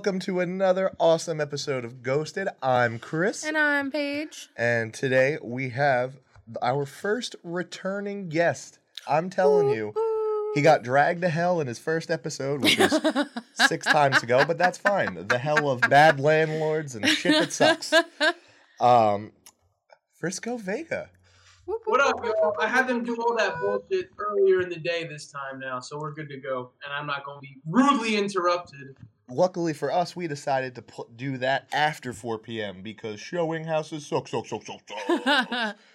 welcome to another awesome episode of Ghosted. I'm Chris, And I'm Paige. and today we have our first returning guest. I'm telling you, he got dragged to hell in his first episode, which was six times ago, but that's fine. The hell of bad landlords and shit that sucks. Um, Frisco Vega. What up, y'all? I had them do all that bullshit earlier in the day this time now, so we're good to go. And I'm not going to be rudely interrupted. Luckily for us, we decided to put, do that after 4 p.m. because showing houses suck, suck, suck, suck, suck.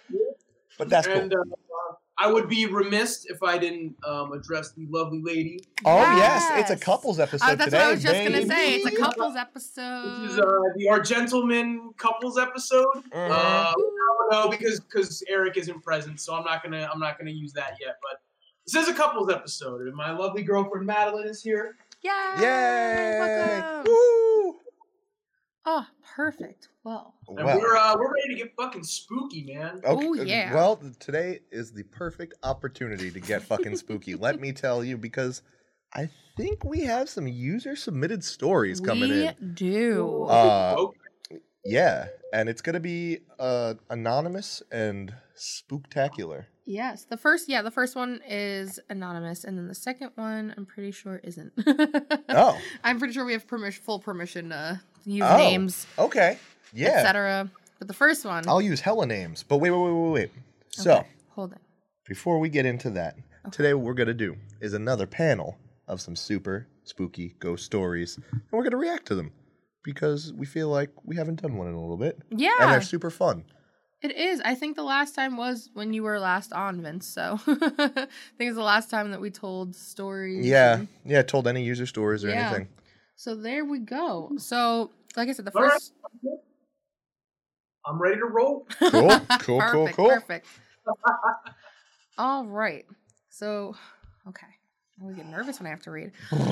But that's cool. uh, I would be remiss if I didn't um, address the lovely lady. Oh yes, it's a couples episode Uh, that's today. what I was just gonna say. It's a couples episode. This is uh, the Our Gentleman couples episode. Mhm. Uh, no, because because Eric isn't present, so I'm not gonna I'm not gonna use that yet. But this is a couples episode, and my lovely girlfriend Madeline is here. Yay! Yay! Welcome. Woo! Oh, perfect. Well, And Well, we're uh, we're ready to get fucking spooky, man. okay, Ooh, uh, yeah. Well, today is the perfect opportunity to get fucking spooky. Let me tell you, because I think we have some user submitted stories coming we in. do. Uh, Okay. Yeah, and it's gonna be uh, anonymous and spooktacular. yes, the first, yeah, the first one is anonymous, and then the second one, I'm pretty sure isn't. Oh, I'm pretty sure we have permission, full permission to use Oh, names, okay, yeah. etc. But the first one, I'll use hella names, but wait, wait, wait, wait, wait. So. Okay, hold on. Before we get into that, today what we're going to do is another panel of some super spooky ghost stories, and we're going to react to them because we feel like we haven't done one in a little bit, Yeah. and Yeah, they're super fun. It is. I think the last time was when you were last on, Vince. So I think it's the last time that we told stories. Yeah, and- yeah, told any user stories or Yeah. anything. So there we go. So, like I said, the All right. first. I'm ready to roll. Cool, cool, cool, perfect, cool. Perfect. All right. So, okay. I always get nervous when I have to read.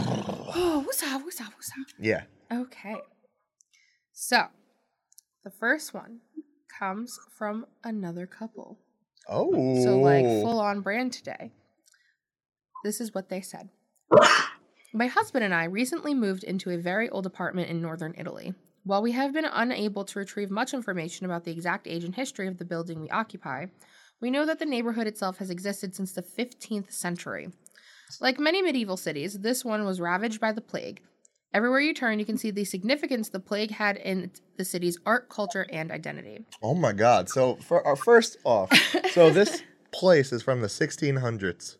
Oh, what's up? What's up? What's up? Yeah. Okay. So, the first one comes from another couple. Oh. So like full on brand today. This is what they said. My husband and I recently moved into a very old apartment in northern Italy. While we have been unable to retrieve much information about the exact age and history of the building we occupy, we know that the neighborhood itself has existed since the 15th century. Like many medieval cities, this one was ravaged by the plague. Everywhere you turn, you can see the significance the plague had in the city's art, culture, and identity. Oh my God. So for our first off, so this place is from the 1600s.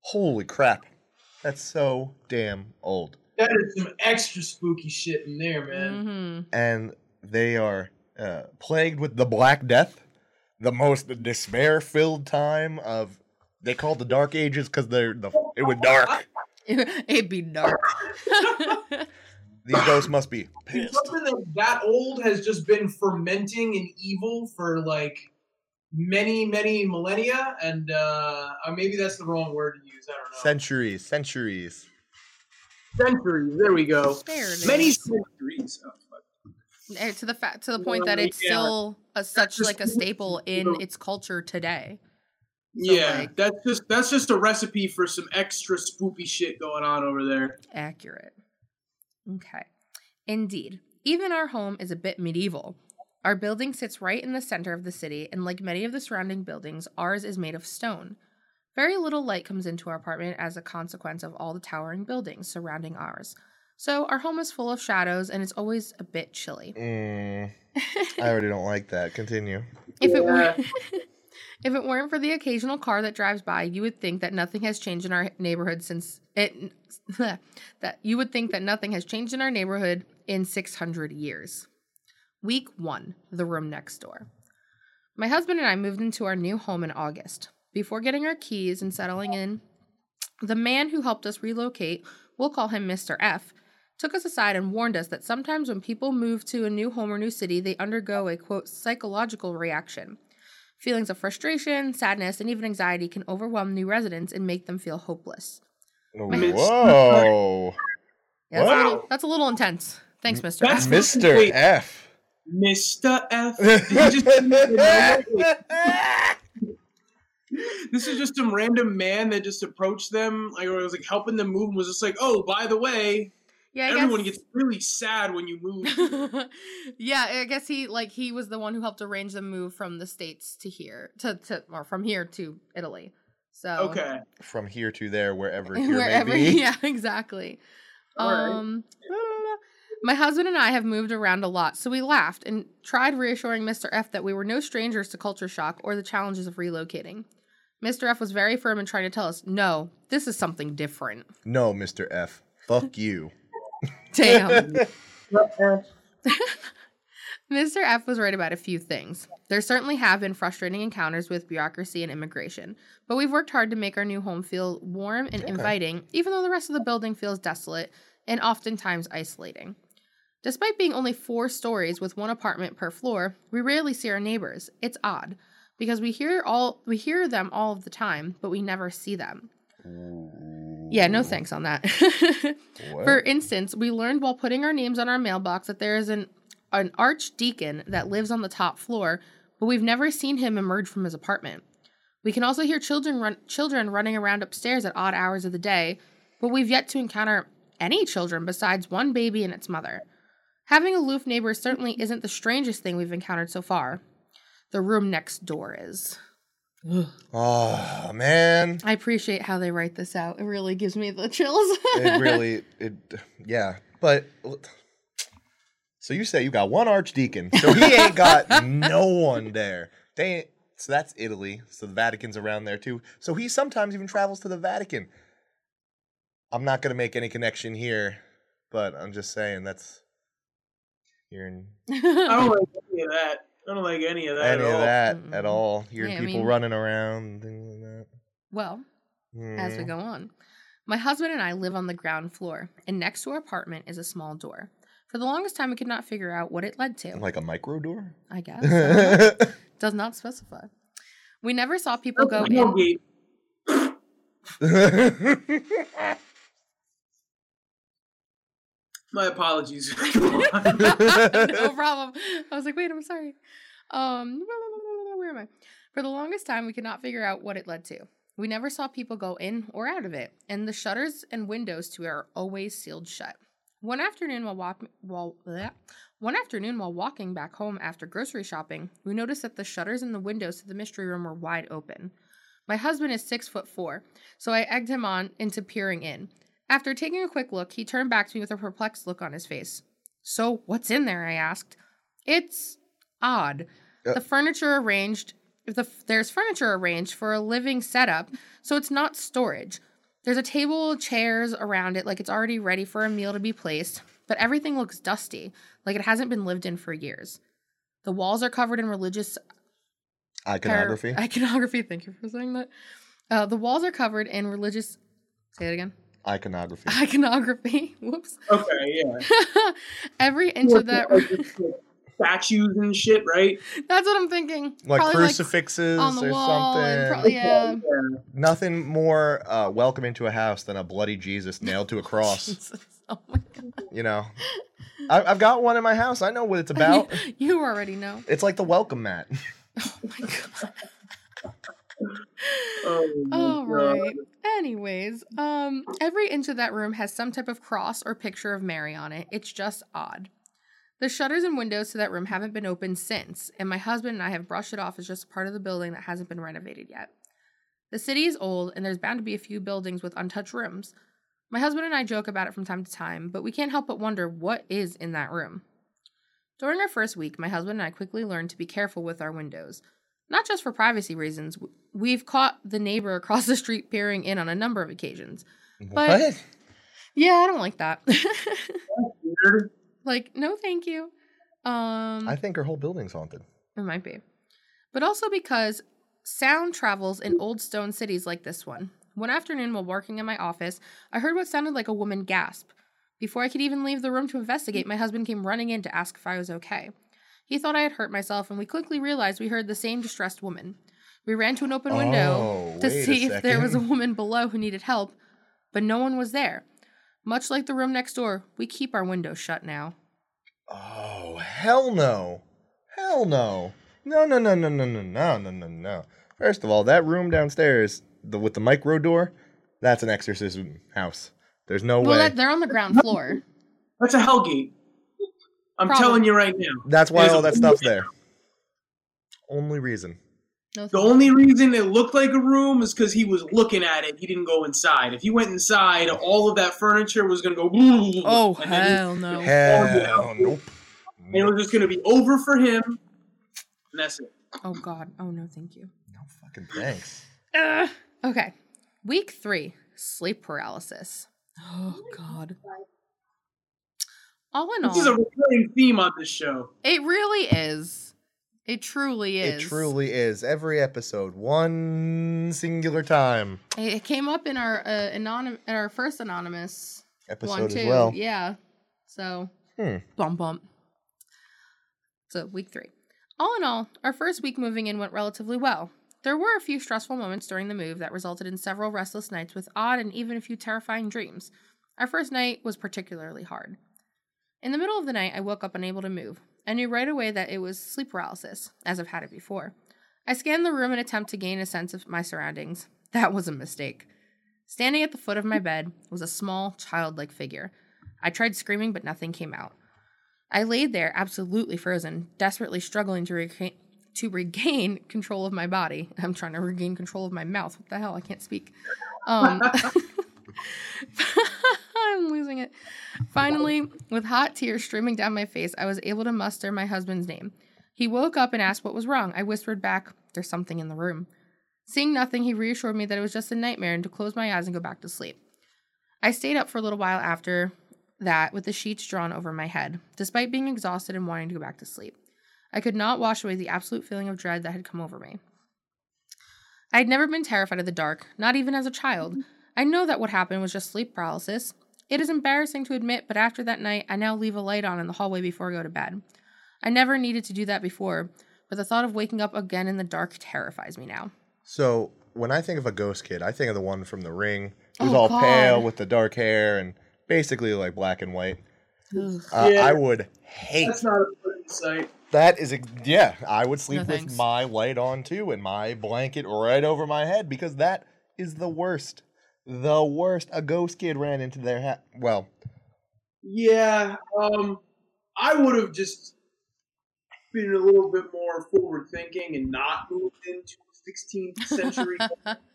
Holy crap. That's so damn old. That is some extra spooky shit in there, man. hmm and they are uh, plagued with the Black Death, the most despair-filled time of. They call it the Dark Ages because they're the it was dark. It'd be dark. These ghosts must be pissed. Something that that old has just been fermenting in evil for like many, many millennia, and uh, uh, maybe that's the wrong word to use. I don't know. Centuries, centuries. centuries. There we go. There Many is. centuries. Oh. Eh, to the fa- to the point that it's Yeah. still a, such like a staple in its culture today. So, yeah, like- that's just that's just a recipe for some extra spoopy shit going on over there. Accurate. Okay. Indeed. Even our home is a bit medieval. Our building sits right in the center of the city, and like many of the surrounding buildings, ours is made of stone. Very little light comes into our apartment as a consequence of all the towering buildings surrounding ours. So our home is full of shadows, and it's always a bit chilly. Mm, I already don't like that. Continue. If it were if it weren't for the occasional car that drives by, you would think that nothing has changed in our neighborhood since it that you would think that nothing has changed in our neighborhood in 600 years. Week 1, the room next door. My husband and I moved into our new home in August. Before getting our keys and settling in, the man who helped us relocate, we'll call him Mr. F, took us aside and warned us that sometimes when people move to a new home or new city, they undergo a quote psychological reaction. Feelings of frustration, sadness, and even anxiety can overwhelm new residents and make them feel hopeless. Whoa, Yeah, that's, a Wow. little, that's a little intense. Thanks, Mr. That's- F. Mister Wait. F. Mr. F. Did you just- this is just some random man that just approached them, like, or was like helping them move, and was just like, "Oh, by the way, Yeah, I Everyone guess. gets really sad when you move. yeah, I guess he like he was the one who helped arrange the move from the states to here to to or from here to Italy. So okay. From here to there, wherever here wherever, may be. yeah, exactly. All right. Um, my husband and I have moved around a lot, so we laughed and tried reassuring Mr. F that we were no strangers to culture shock or the challenges of relocating. Mr. F was very firm in trying to tell us, no, this is something different. No, Mr. F. Fuck you. Damn. Mr. F was right about a few things. There certainly have been frustrating encounters with bureaucracy and immigration, but we've worked hard to make our new home feel warm and Okay. inviting, even though the rest of the building feels desolate and oftentimes isolating. Despite being only four stories with one apartment per floor, we rarely see our neighbors. It's odd because we hear all we hear them all of the time, but we never see them. Yeah, no thanks on that. For instance, we learned while putting our names on our mailbox that there is an an archdeacon that lives on the top floor, but we've never seen him emerge from his apartment. We can also hear children run children running around upstairs at odd hours of the day, but we've yet to encounter any children besides one baby and its mother. Having aloof neighbors certainly isn't the strangest thing we've encountered so far. The room next door is. Oh man, I appreciate how they write this out. It really gives me the chills. it really, it, yeah. But so you say you got one archdeacon, so he ain't got no one there. They ain't, so that's Italy. So the Vatican's around there too. So he sometimes even travels to the Vatican. I'm not gonna make any connection here, but I'm just saying that's here in I don't like any of that. I don't like any of that any at of all. that Mm-mm. at all. Hearing Yeah, people mean- running around and things like that. well, as we go on. My husband and I live on the ground floor, and next to our apartment is a small door. For the longest time, we could not figure out what it led to. Like a micro door. I guess. I. Does not specify. We never saw people go in. My apologies. No problem. I was like, wait, I'm sorry. Um, where am I? For the longest time, we could not figure out what it led to. We never saw people go in or out of it, and the shutters and windows to it are always sealed shut. One afternoon, while walk- while bleh. one afternoon while walking back home after grocery shopping, we noticed that the shutters and the windows to the mystery room were wide open. My husband is six foot four, so I egged him on into peering in. After taking a quick look, he turned back to me with a perplexed look on his face. So, what's in there? I asked. It's odd. Uh. The furniture arranged, the, there's furniture arranged for a living setup, so it's not storage. There's a table, chairs around it, like it's already ready for a meal to be placed, but everything looks dusty, like it hasn't been lived in for years. The walls are covered in religious Iconography. par- iconography. Thank you for saying that. Uh, the walls are covered in religious. Say it again. Iconography. Iconography. Whoops. okay, yeah. Every inch of that. Like, just, like, Statues and shit, right? That's what I'm thinking. like Probably, crucifixes on the or wall something. and probably- Yeah. Yeah. Nothing more uh, welcoming to a house than a bloody Jesus nailed to a cross. Jesus. Oh my god. you know, I, I've got one in my house. I know what it's about. you already know. it's like the welcome mat. Oh my god. Oh, All right. Anyways, um, every inch of that room has some type of cross or picture of Mary on it. It's just odd. The shutters and windows to that room haven't been opened since, and my husband and I have brushed it off as just a part of the building that hasn't been renovated yet. The city is old, and there's bound to be a few buildings with untouched rooms. My husband and I joke about it from time to time, but we can't help but wonder what is in that room. During our first week, my husband and I quickly learned to be careful with our windows. Not just for privacy reasons, we've caught the neighbor across the street peering in on a number of occasions. But- what? Yeah, I don't like that. Like, no, thank you. Um, I think her whole building's haunted. it might be, but also because sound travels in old stone cities like this one. One afternoon, while working in my office, I heard what sounded like a woman gasp. Before I could even leave the room to investigate, my husband came running in to ask if I was okay. He thought I had hurt myself, and we quickly realized we heard the same distressed woman. We ran to an open window Oh, to see if there was a woman below who needed help, but no one was there. Much like the room next door, we keep our windows shut now. Oh, hell no. Hell no. No, no, no, no, no, no, no, no, no, no. First of all, that room downstairs the, with the micro door, that's an exorcism house. There's no Well, way. that, they're on the ground floor. That's a Hellgate. I'm Probably. telling you right now. That's why all that stuff's there. Only reason. No, The only reason it looked like a room is because he was looking at it. He didn't go inside. If he went inside, all of that furniture was gonna go. oh hell no. Hell, nope. it was just gonna be over for him. And that's it. Oh god. Oh no, thank you. No fucking thanks. Ugh. Okay. Week three, sleep paralysis. Oh god. All in This is a recurring theme on this show. it really is. It truly is. It truly is. Every episode, one singular time. It it came up in our uh, anonym, in our first anonymous one Episode too. as well. Yeah. So Hmm. bump bump. So week three. All in all, our first week moving in went relatively well. There were a few stressful moments during the move that resulted in several restless nights with odd and even a few terrifying dreams. Our first night was particularly hard. In the middle of the night, I woke up unable to move. I knew right away that it was sleep paralysis, as I've had it before. I scanned the room in attempt to gain a sense of my surroundings. That was a mistake. Standing at the foot of my bed was a small, childlike figure. I tried screaming, but nothing came out. I laid there, absolutely frozen, desperately struggling to, to regain control of my body. I'm trying to regain control of my mouth. What the hell? I can't speak. Um, I'm losing it. Finally, with hot tears streaming down my face, I was able to muster my husband's name. He woke up and asked what was wrong. I whispered back, There's something in the room. Seeing nothing, he reassured me that it was just a nightmare and to close my eyes and go back to sleep. I stayed up for a little while after that with the sheets drawn over my head, despite being exhausted and wanting to go back to sleep. I could not wash away the absolute feeling of dread that had come over me. I had never been terrified of the dark, not even as a child. I know that what happened was just sleep paralysis. It is embarrassing to admit, but after that night, I now leave a light on in the hallway before I go to bed. I never needed to do that before, but the thought of waking up again in the dark terrifies me now. So when I think of a ghost kid, I think of the one from The Ring, who's Oh, all God. pale with the dark hair and basically like black and white. Uh, Yeah. I would hate That's not a good insight. that. Is ex- yeah, I would sleep No, with my light on too and my blanket right over my head because that is the worst. The worst. A ghost kid ran into their hat. Well, Yeah, um, I would have just been a little bit more forward thinking and not moved into 16th century.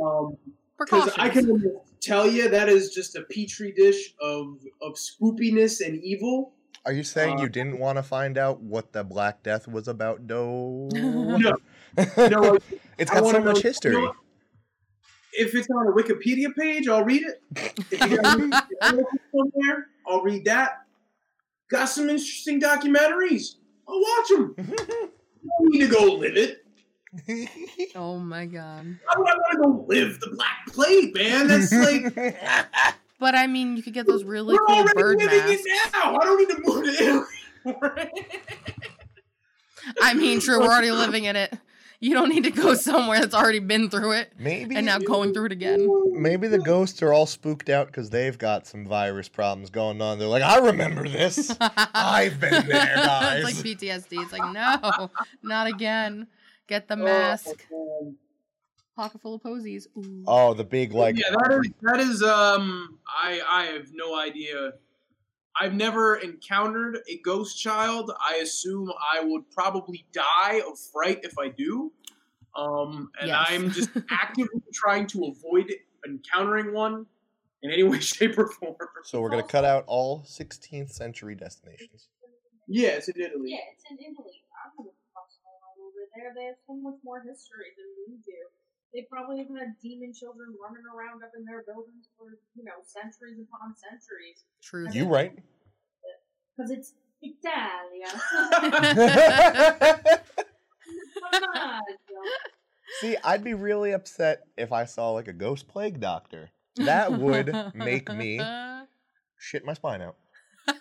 um, because I can tell you that is just a petri dish of of spoopiness and evil. are you saying Uh, you didn't want to find out what the Black Death was about? No. No, you know, like, it's I got wanna so much know- history. you know what? If it's on a Wikipedia page, I'll read it. If you got somewhere, I'll read that. Got some interesting documentaries. I'll watch them. don't need to go live it. oh my god. I want to go live the Black Plague, man? That's like But I mean, you could get those really we're cool already bird living masks. it now. I don't need to move to Italy. I mean, true, we're already living in it. You don't need to go somewhere that's already been through it Maybe and now going through it again. Maybe the ghosts are all spooked out because they've got some virus problems going on. They're like, I remember this. I've been there, guys. it's like PTSD. It's like, no, not again. Get the Oh, mask. man. Pocket full of posies. Ooh. Oh, the big like. yeah, that is that is um I I have no idea. I've never encountered a ghost child. I assume I would probably die of fright if I do. Um, and Yes. I'm just actively trying to avoid encountering one in any way, shape, or form. So we're gonna cut out all 16th century destinations. Yes, in Italy. Yeah, it's in Italy. I don't know what's going on over there. They have so much more history than we do. They probably have had demon children running around up in their buildings for, you know, centuries upon centuries. True. You right? Because it's Italia. See, I'd be really upset if I saw like a ghost plague doctor. That would make me shit my spine out.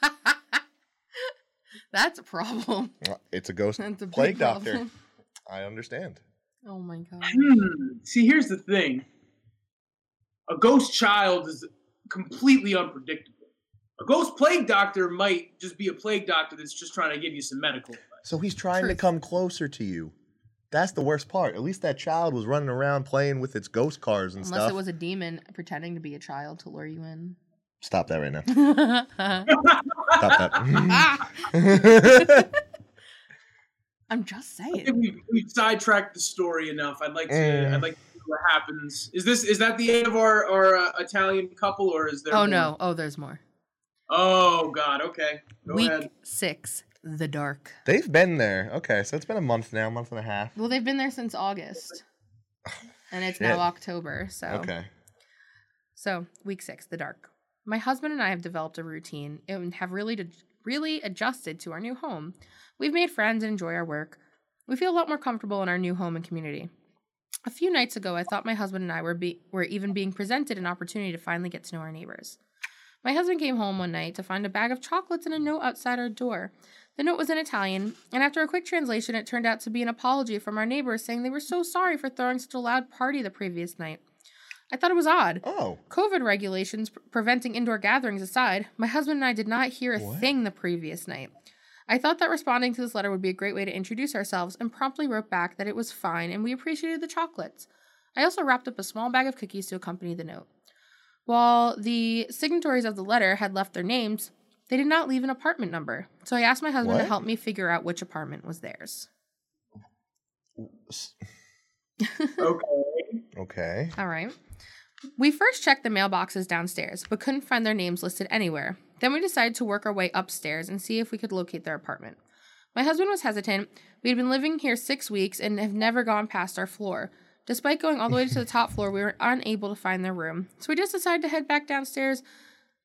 That's a problem. It's a ghost That's a plague doctor. I understand. Oh my god. Hmm. See, here's the thing. A ghost child is completely unpredictable. A ghost plague doctor might just be a plague doctor that's just trying to give you some medical advice. So he's trying to come closer to you. That's the worst part. At least that child was running around playing with its ghost cars and Unless stuff. Unless it was a demon pretending to be a child to lure you in. Stop that right now. Stop that. I'm just I think saying. we we sidetracked the story enough. I'd like to. Mm. I'd like to see what happens. Is this is that the end of our our uh, Italian couple or is there? Oh more? no. Oh, there's more. Oh God. Okay. Go Week ahead. six, the dark. They've been there. Okay, so it's been a month now, a month and a half. Well, they've been there since August, and it's Shit. now October. So Okay. So, week six, the dark. My husband and I have developed a routine and have really, really adjusted to our new home. We've made friends and enjoy our work. We feel a lot more comfortable in our new home and community. A few nights ago, I thought my husband and I were be- were even being presented an opportunity to finally get to know our neighbors. My husband came home one night to find a bag of chocolates and a note outside our door. The note was in Italian, and after a quick translation, it turned out to be an apology from our neighbors saying they were so sorry for throwing such a loud party the previous night. I thought it was odd. Oh, COVID regulations pre- preventing indoor gatherings aside, my husband and I did not hear a What? thing the previous night. I thought that responding to this letter would be a great way to introduce ourselves and promptly wrote back that it was fine and we appreciated the chocolates. I also wrapped up a small bag of cookies to accompany the note. While the signatories of the letter had left their names, they did not leave an apartment number. So I asked my husband to help me figure out which apartment was theirs. Okay. okay. All right. We first checked the mailboxes downstairs, but couldn't find their names listed anywhere. Then we decided to work our way upstairs and see if we could locate their apartment. My husband was hesitant. We had been living here six weeks and have never gone past our floor. Despite going all the way to the top floor, we were unable to find their room. So we just decided to head back downstairs.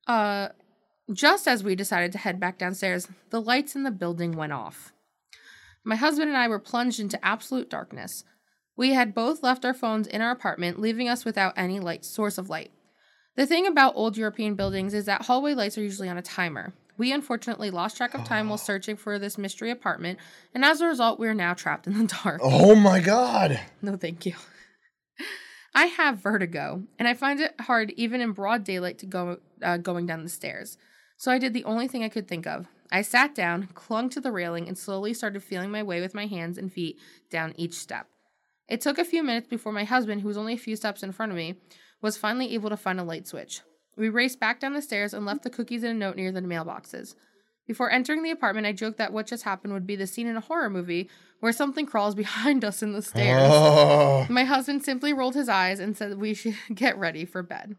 Uh, just as we decided to head back downstairs, the lights in the building went off. My husband and I were plunged into absolute darkness. We had both left our phones in our apartment, leaving us without any light source of light. The thing about old European buildings is that hallway lights are usually on a timer. We unfortunately lost track of time while searching for this mystery apartment, and as a result, we are now trapped in the dark. Oh my god. No, thank you. I have vertigo, and I find it hard even in broad daylight to go uh, going down the stairs. So I did the only thing I could think of. I sat down, clung to the railing, and slowly started feeling my way with my hands and feet down each step. It took a few minutes before my husband, who was only a few steps in front of me, was finally able to find a light switch. We raced back down the stairs and left the cookies and a note near the mailboxes. Before entering the apartment, I joked that what just happened would be the scene in a horror movie where something crawls behind us in the stairs. Oh. My husband simply rolled his eyes and said we should get ready for bed.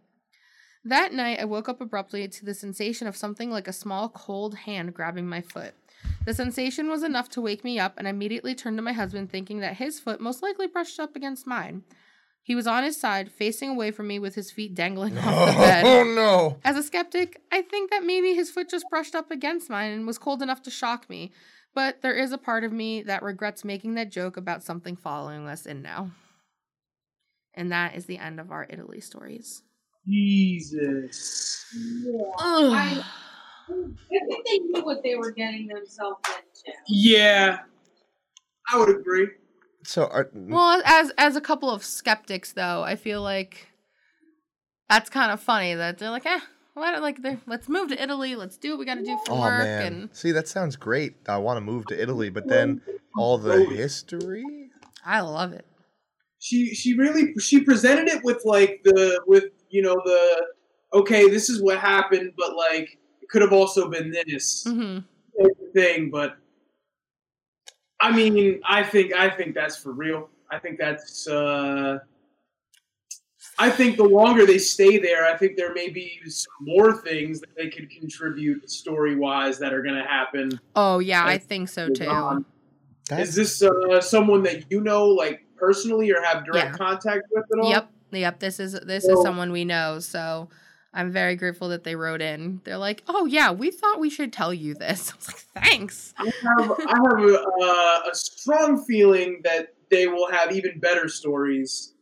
That night, I woke up abruptly to the sensation of something like a small, cold hand grabbing my foot. The sensation was enough to wake me up, and I immediately turned to my husband, thinking that his foot most likely brushed up against mine. He was on his side, facing away from me with his feet dangling off the bed. Oh no. As a skeptic, I think that maybe his foot just brushed up against mine and was cold enough to shock me. But there is a part of me that regrets making that joke about something following us in now. And that is the end of our Italy stories. Jesus. I, I think they knew what they were getting themselves into. Yeah. I would agree. So are, Well, as as a couple of skeptics, though, I feel like that's kind of funny that they're like, eh, let, like let's move to Italy. Let's do what we got to do for oh work. man. And See, that sounds great. I want to move to Italy, but then all the history. I love it. She she really she presented it with like the with you know the okay this is what happened but like it could have also been this hmm thing but I mean I think I think that's for real. I think that's uh I think the longer they stay there, I think there may be some more things that they could contribute story wise that are going to happen. Oh yeah, I think so too. That's, Is this uh, someone that you know, like personally, or have direct Yeah. contact with at all? Yep, yep. This is this is someone we know, so I'm very grateful that they wrote in. They're like, "Oh yeah, we thought we should tell you this." I was like, "Thanks." I have, I have a, uh, a strong feeling that they will have even better stories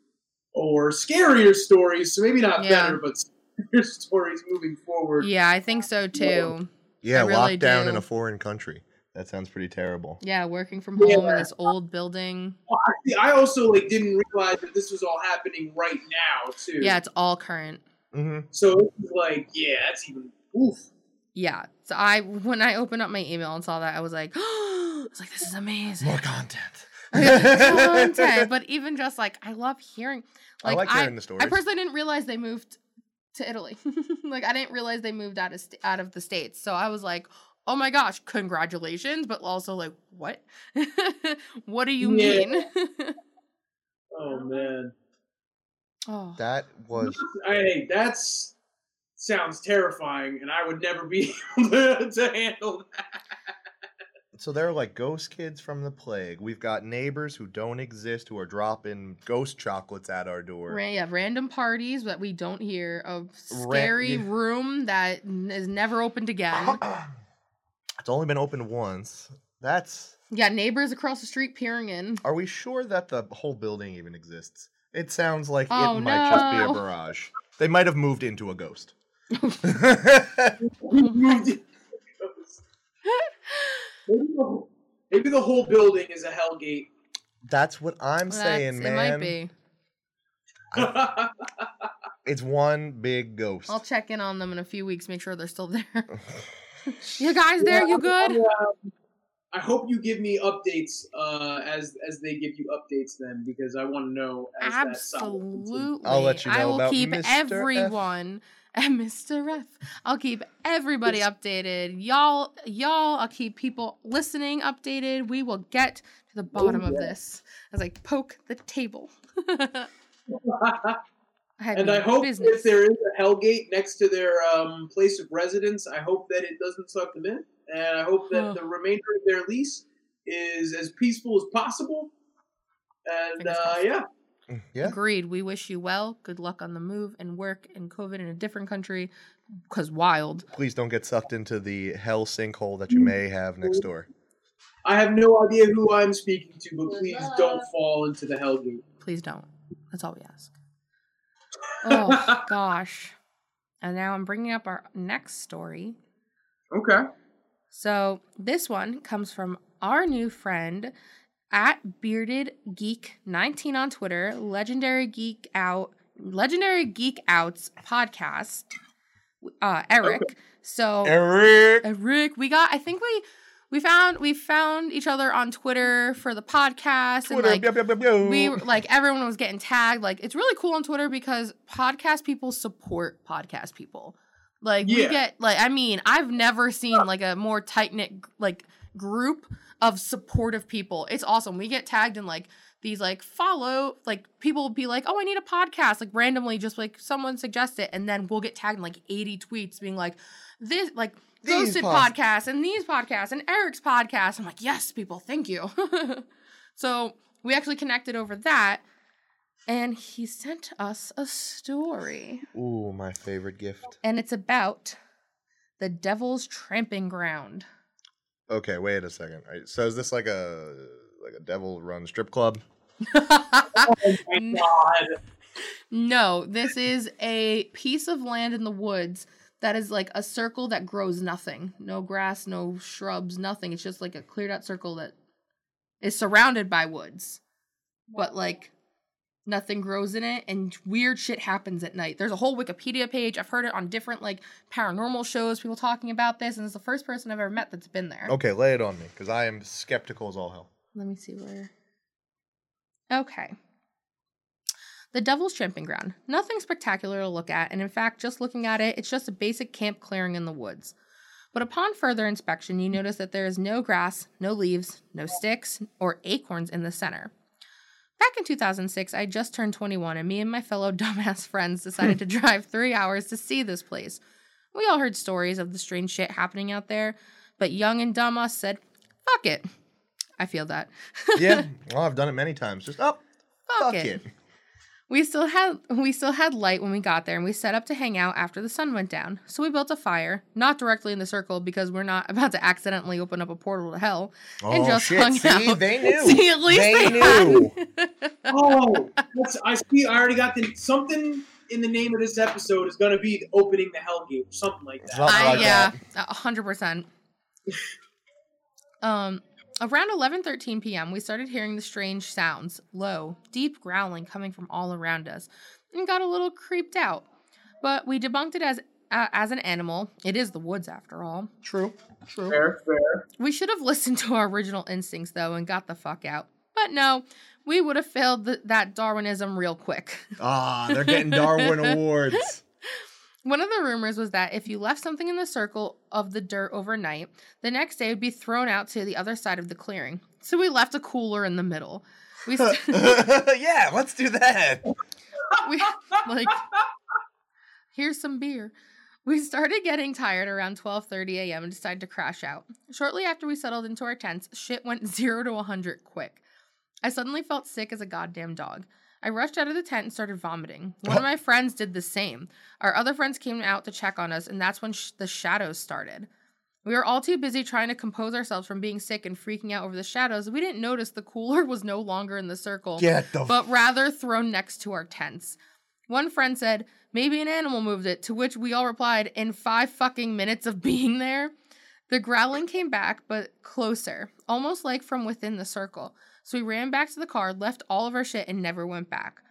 or scarier stories. So maybe not Yeah. better, but scarier stories moving forward. Yeah, I think so too. yeah, I really locked down in a foreign country. That sounds pretty terrible. Yeah, working from home in this old building. Well, I, I also like didn't realize that this was all happening right now too. Yeah, it's all current. Hmm So it was like, yeah, that's even oof. Yeah. So I when I opened up my email and saw that, I was like, I was like, this is amazing. More content. Content. But even just like I love hearing I like like hearing the stories. I personally didn't realize they moved to Italy. like I didn't realize they moved out of st- out of the states. So I was like, "Oh my gosh, congratulations!" But also like, "What? what do you Yeah. mean?" Oh man. Oh, That was Hey, that's sounds terrifying, and I would never be able to, to handle that. so they're like ghost kids from the plague. We've got neighbors who don't exist who are dropping ghost chocolates at our door. Ra- yeah, random parties that we don't hear. A Ra- scary yeah. room that n- never opened again. it's only been opened once. That's yeah, neighbors across the street peering in. Are we sure that the whole building even exists? It sounds like Oh, it might just be a barrage. They might have moved into a ghost. Maybe the whole- Maybe the whole building is a hellgate. That's what I'm saying, man. It might be. It's one big ghost. I'll check in on them in a few weeks, make sure they're still there. you guys there? You good? um, I hope you give me updates uh, as as they give you updates then, because I want to know. As that. Absolutely. I'll let you know. I know will about keep Mr. F. everyone and Mr. F. I'll keep everybody updated. Y'all, y'all, I'll keep people listening updated. We will get to the bottom of yeah. this as I poke the table. I and I hope business. if there is a hellgate next to their um, place of residence, I hope that it doesn't suck them in, and I hope that Huh. the remainder of their lease is as peaceful as possible. And uh, crossed. yeah, Mm, yeah. Agreed. We wish you well. Good luck on the move and work and COVID in a different country. Cause wild. Please don't get sucked into the hell sinkhole that you may have next door. I have no idea who I'm speaking to, but please don't fall into the hellgate. Please don't. That's all we ask. Oh gosh. And now I'm bringing up our next story. Okay. So this one comes from our new friend at Bearded Geek 19 on Twitter, Legendary Geek Out, Legendary Geek Outs podcast. Uh, Eric. So Eric! Eric, we got. I think we we found we found each other on Twitter for the podcast, Twitter, and like blah, blah, blah, blah. we like everyone was getting tagged. Like it's really cool on Twitter because podcast people support podcast people. Like we get like I mean I've never seen like a more tight knit like group of supportive people. It's awesome. We get tagged in like these like follow like people will be like oh I need a podcast like randomly just like someone suggest it and then we'll get tagged in like 80 tweets being like this like These Ghosted pod- podcast and these podcasts and Eric's podcast. I'm like, yes, people, thank you. so we actually connected over that, and he sent us a story, Ooh, my favorite gift. and it's about the Devil's Tramping Ground. Okay, wait a second. All right, So is this like a like a devil run strip club? Oh my god. no, this is a piece of land in the woods that is like a circle that grows nothing. No grass, no shrubs, nothing. It's just like a cleared out circle that is surrounded by woods. But like nothing grows in it and weird shit happens at night. There's a whole Wikipedia page. I've heard it on different like paranormal shows, people talking about this, and it's the first person I've ever met that's been there. Okay, lay it on me, because I am skeptical as all hell. Let me see where. Okay. The Devil's Tramping Ground. Nothing spectacular to look at, and in fact, just looking at it, it's just a basic camp clearing in the woods. But upon further inspection, you notice that there is no grass, no leaves, no sticks, or acorns in the center. Back in 2006, I just turned 21, and me and my fellow dumbass friends decided to drive three hours to see this place. We all heard stories of the strange shit happening out there, but young and dumb us said, fuck it. I feel that. Yeah, well, I've done it many times. Just oh, fuck, fuck it. it. We still had we still had light when we got there and we set up to hang out after the sun went down. So we built a fire, not directly in the circle because we're not about to accidentally open up a portal to hell. Oh and just shit! hung See, out. they knew. See, at least they, they, knew. had. Oh, I see. I already got the something in the name of this episode is going to be opening the Hellgate or something like that. Something I, like yeah, a hundred percent. Um, around eleven thirteen p.m., we started hearing the strange sounds, low, deep growling coming from all around us, and got a little creeped out. But we debunked it as uh, as an animal. It is the woods, after all. True. True. Fair, fair. We should have listened to our original instincts, though, and got the fuck out. But no, we would have failed th- that Darwinism real quick. Ah, they're getting Darwin awards. One of the rumors was that if you left something in the circle of the dirt overnight, the next day it would be thrown out to the other side of the clearing. So we left a cooler in the middle. We, st- yeah, let's do that. we like here's some beer. We started getting tired around 12:30 a.m. and decided to crash out. Shortly after we settled into our tents, shit went 0 to 100 quick. I suddenly felt sick as a goddamn dog. I rushed out of the tent and started vomiting. One of oh. my friends did the same. Our other friends came out to check on us, and that's when sh- the shadows started. We were all too busy trying to compose ourselves from being sick and freaking out over the shadows. We didn't notice the cooler was no longer in the circle, Get the but rather thrown next to our tents. One friend said, maybe an animal moved it, to which we all replied, in five fucking minutes of being there. The growling came back, but closer, almost like from within the circle. So we ran back to the car, left all of our shit, and never went back.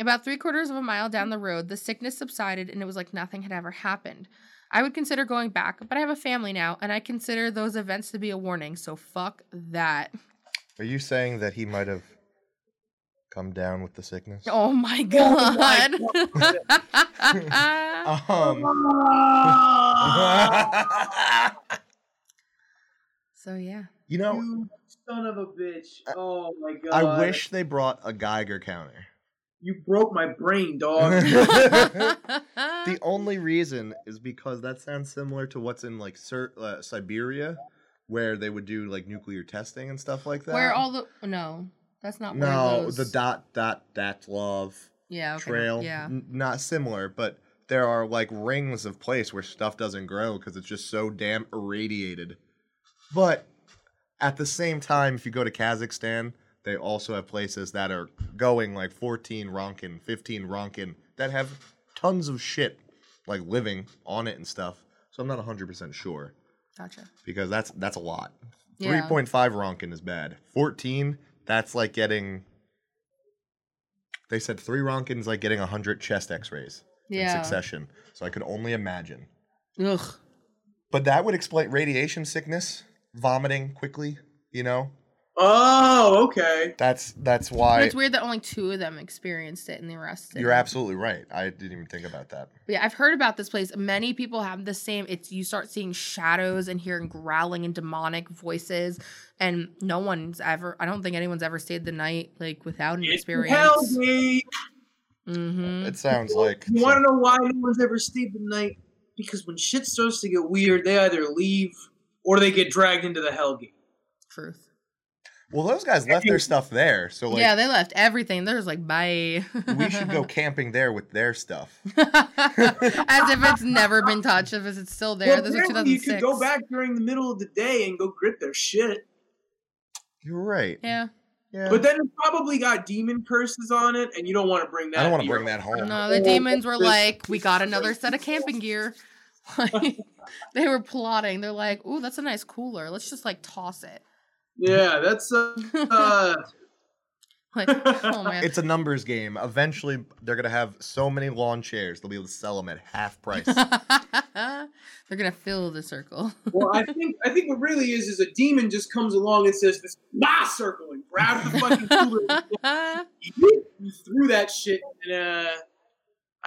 About three quarters of a mile down the road, the sickness subsided and it was like nothing had ever happened. I would consider going back, but I have a family now, and I consider those events to be a warning, so fuck that. Are you saying that he might have come down with the sickness? Oh my Oh god. Um. so yeah. you know, you son of a bitch. Oh my god. I wish they brought a Geiger counter. you broke my brain, dog. The only reason is because that sounds similar to what's in like Sir, uh, Siberia, where they would do like nuclear testing and stuff like that. Where all the no, that's not where no, those- the dot dot dot love yeah okay, trail, yeah n- not similar, but there are like rings of place where stuff doesn't grow because it's just so damn irradiated. But at the same time, if you go to Kazakhstan, they also have places that are going like 14 roentgen, 15 roentgen that have tons of shit like living on it and stuff. So I'm not 100% sure gotcha because that's that's a lot. Yeah. 3.5 roentgen is bad. 14, that's like getting they said 3 roentgen is like getting 100 chest x-rays in yeah succession. So I could only imagine. ugh But that would explain radiation sickness, vomiting quickly, you know? oh, okay. That's that's But why it's weird that only two of them experienced it and the rest you're absolutely right. I didn't even think about that. But yeah, I've heard about this place. Many people have the same. It's you start seeing shadows and hearing growling and demonic voices, and no one's ever. I don't think anyone's ever stayed the night like without an It's experience. Hellgate. Mm-hmm. It sounds like You want to know why no one's ever stayed the night? Because when shit starts to get weird, they either leave or they get dragged into the Hellgate. Truth. Well, those guys left their stuff there, so like yeah, they left everything. They're just like bye. we should go camping there with their stuff. As if it's never been touched. If it's still there. Well, this was apparently you 2006. could go back during the middle of the day and go grip their shit. You're right. Yeah. Yeah. But then it probably got demon curses on it, and you don't want to bring that. I don't want to to bring that home. No, the demons were like, we got another set of camping gear. Like, they were plotting. They're like, ooh, that's a nice cooler. Let's just like toss it. Yeah, that's uh, uh Like, oh man. It's a numbers game. Eventually, they're gonna have so many lawn chairs they'll be able to sell them at half price. They're gonna fill the circle. well, I think I think what really is is a demon just comes along and says, "This is my circle," and grabs the fucking cooler. you threw that shit, and uh,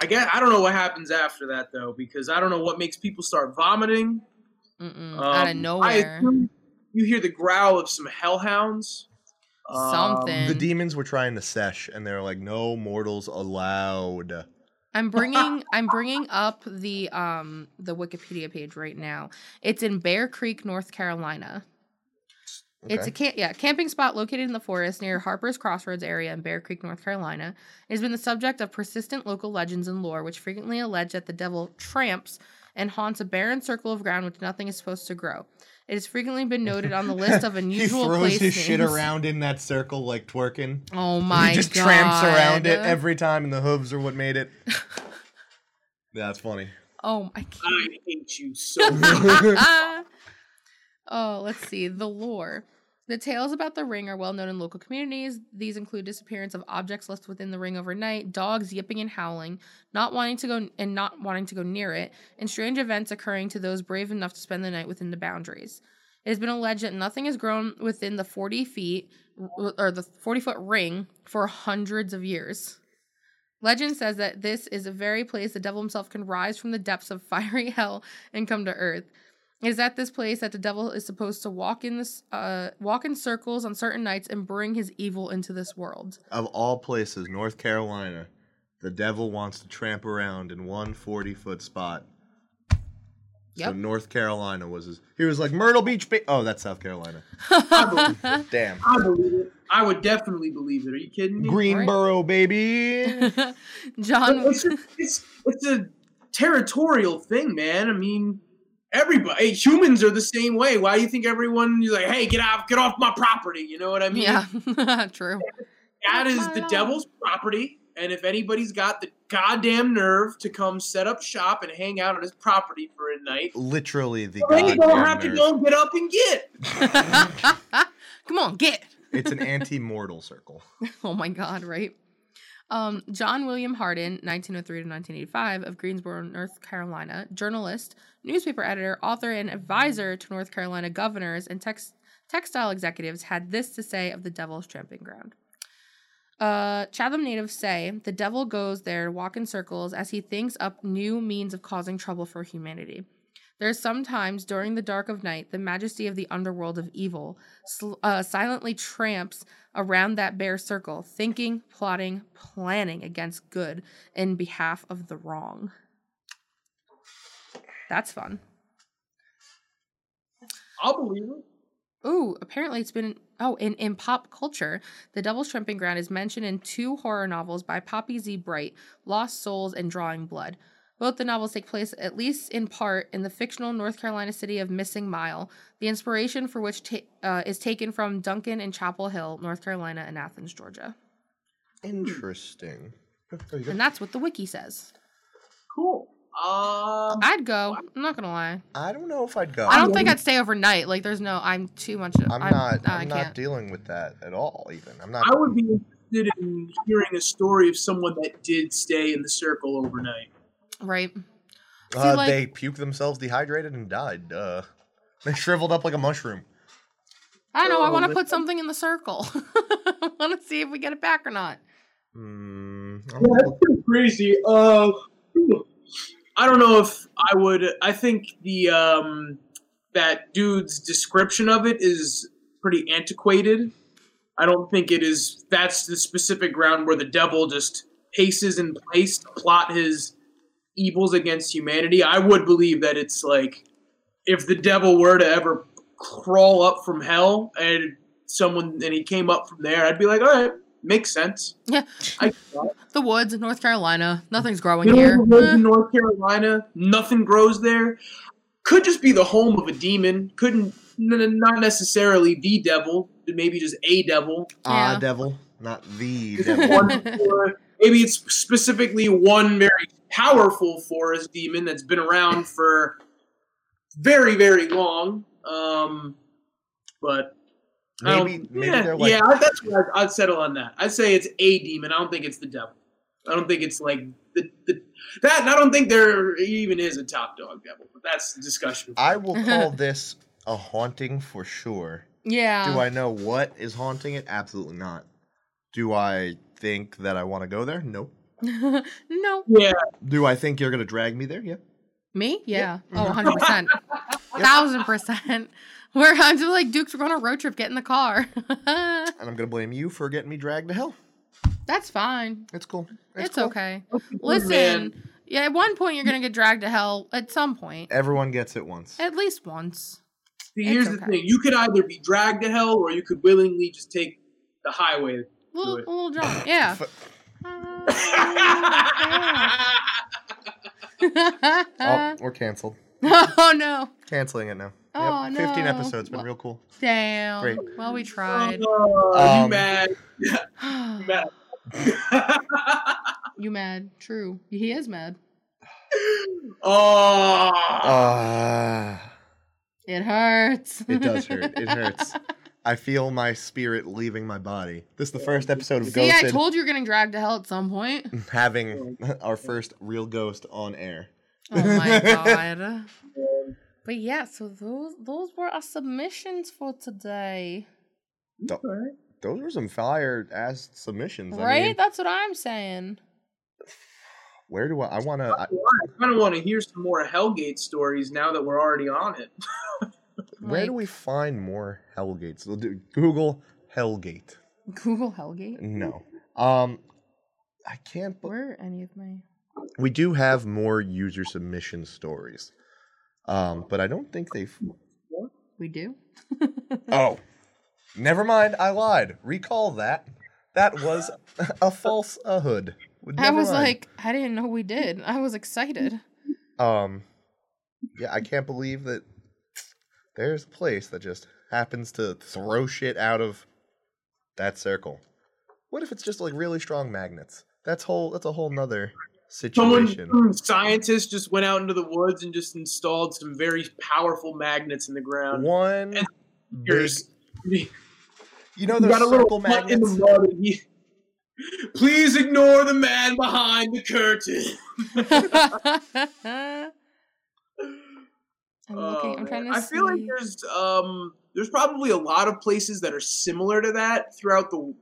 I guess I don't know what happens after that though, because I don't know what makes people start vomiting. Mm-mm, Um, out of nowhere. assume you hear the growl of some hellhounds. Um, Something. the demons were trying to sesh, and they're like, "No mortals allowed." I'm bringing I'm bringing up the um the Wikipedia page right now. It's in Bear Creek, North Carolina. It's a camp, yeah, camping spot located in the forest near Harper's Crossroads area in Bear Creek, North Carolina. It has been the subject of persistent local legends and lore, which frequently allege that the devil tramps and haunts a barren circle of ground which nothing is supposed to grow. It has frequently been noted on the list of unusual he throws place his shit names. around in that circle like twerking. Oh my god! he just god! tramps around it every time, and the hooves are what made it. That's funny. Oh my God. I hate you so much. Oh, let's see. The lore. The tales about the ring are well known in local communities. These include disappearance of objects left within the ring overnight, dogs yipping and howling, not wanting to go and not wanting to go near it, and strange events occurring to those brave enough to spend the night within the boundaries. It has been alleged that nothing has grown within the 40 feet or the 40 foot ring for hundreds of years. Legend says that this is a very place the devil himself can rise from the depths of fiery hell and come to earth. It is at this place that the devil is supposed to walk in this uh walk in circles on certain nights and bring his evil into this world. Of all places, North Carolina, the devil wants to tramp around in one 40 foot spot. So North Carolina was his. He was like Myrtle Beach. Ba- oh, that's South Carolina. I believe it. Damn. I believe it. I would definitely believe it. Are you kidding me? Greensboro, baby. John It's, a, it's, it's a territorial thing, man. I mean, everybody, humans are the same way. Why do you think everyone is like, hey, get off, get off my property? You know what I mean? Yeah, true. That is the lord. devil's property. And if anybody's got the goddamn nerve to come set up shop and hang out on his property for a night, Literally the then you don't have goddamn to go get up and get. Come on, get. It's an anti-mortal circle. Oh my god, right? Um, John William Hardin, 1903 to 1985, of Greensboro, North Carolina, journalist, newspaper editor, author, and advisor to North Carolina governors and tex- textile executives, had this to say of the Devil's Tramping Ground. Uh, Chatham natives say the devil goes there to walk in circles as he thinks up new means of causing trouble for humanity. There are sometimes during the dark of night, the majesty of the underworld of evil sl- uh, silently tramps around that bare circle, thinking, plotting, planning against good in behalf of the wrong. That's fun. I'll believe it. Ooh, apparently it's been oh in in pop culture, the Devil's Tramping Ground is mentioned in two horror novels by Poppy Z. Brite, Lost Souls and Drawing Blood. Both the novels take place, at least in part, in the fictional North Carolina city of Missing Mile, the inspiration for which ta- uh, is taken from Duncan and Chapel Hill, North Carolina, and Athens, Georgia. Interesting. There you go. And that's what the wiki says. Cool. Um, I'd go. I'm not gonna lie. I don't know if I'd go. I don't think I'd stay overnight. Like, there's no. I'm too much. I'm not. I I'm can't. dealing with that at all. Even I'm not. I would be interested in hearing a story of someone that did stay in the circle overnight. Right. See, Uh, like- they puked themselves dehydrated and died. Uh, they shriveled up like a mushroom. I don't know. I Oh, want to put something in the circle. I want to see if we get it back or not. Mm, Yeah, that's pretty crazy. Uh, I don't know if I would. I think the um, that dude's description of it is pretty antiquated. I don't think it is. That's the specific ground where the devil just paces in place to plot his evils against humanity. I would believe that it's like if the devil were to ever crawl up from hell and someone and he came up from there, I'd be like, all right, makes sense. Yeah. I, The woods, of North Carolina. Nothing's growing Middle here. the woods Eh. in North Carolina, nothing grows there. Could just be the home of a demon. Couldn't n- n- not necessarily the devil. Maybe just a devil. Ah, Yeah. devil, not the devil. maybe it's specifically one very powerful forest demon that's been around for very very long. Um, but Maybe, maybe yeah, they're like yeah, that's what I'd, I'd settle on that. I'd say it's a demon. I don't think it's the devil. I don't think it's like the, the that. and I don't think there even is a top dog devil. But that's the discussion. I will call this a haunting for sure. Yeah. Do I know what is haunting it? Absolutely not. Do I think that I want to go there? Nope. no. Yeah, Do I think you're gonna drag me there? Yeah. Me? Yeah. Oh, 100%. Thousand percent. We're I'm just like Dukes. We're going on a road trip. Get in the car. And I'm gonna blame you for getting me dragged to hell. That's fine. It's cool. It's, cool. okay. Oh, man. Listen. Yeah. At one point, you're gonna get dragged to hell. At some point. Everyone gets it once. At least once. See, It's here's the thing: you could either be dragged to hell, or you could willingly just take the highway. Little, a little John. Yeah. Uh, Oh, we're canceled. oh no. Canceling it now. Oh, yep. 15 episodes. Been Well- real cool. Damn. Great. Well, we tried. Oh, you Um, mad? You mad? you mad? True. He is mad. oh, Ah. It hurts. It does hurt. It hurts. I feel my spirit leaving my body. This is the first episode of Ghost. See, I told you you're getting dragged to hell at some point. having our first real ghost on air. Oh my god. But yeah, so those those were our submissions for today. Th- Those were some fire ass submissions. I Right? mean, That's what I'm saying. Where do I? I want to. I kind of want to hear some more Hellgate stories now that we're already on it. Where do we find more Hellgates? We'll do Google Hellgate. Google Hellgate? No. Um, I can't. be- Where are any of my. We do have more user submission stories, um, but I don't think they've. We do? Oh, never mind. I lied. Recall that. That was a false a hood. I was mind. like, I didn't know we did. I was excited. um, yeah, I can't believe that there's a place that just happens to throw shit out of that circle. What if it's just like really strong magnets? That's whole. That's a whole nother situation. some scientist, just went out into the woods and just installed some very powerful magnets in the ground. One. And Big, you you know those got a little circle foot in the magnets. mud. He, Please ignore the man behind the curtain. I'm Oh, looking. I'm trying to I see. feel like there's um there's probably a lot of places that are similar to that throughout the you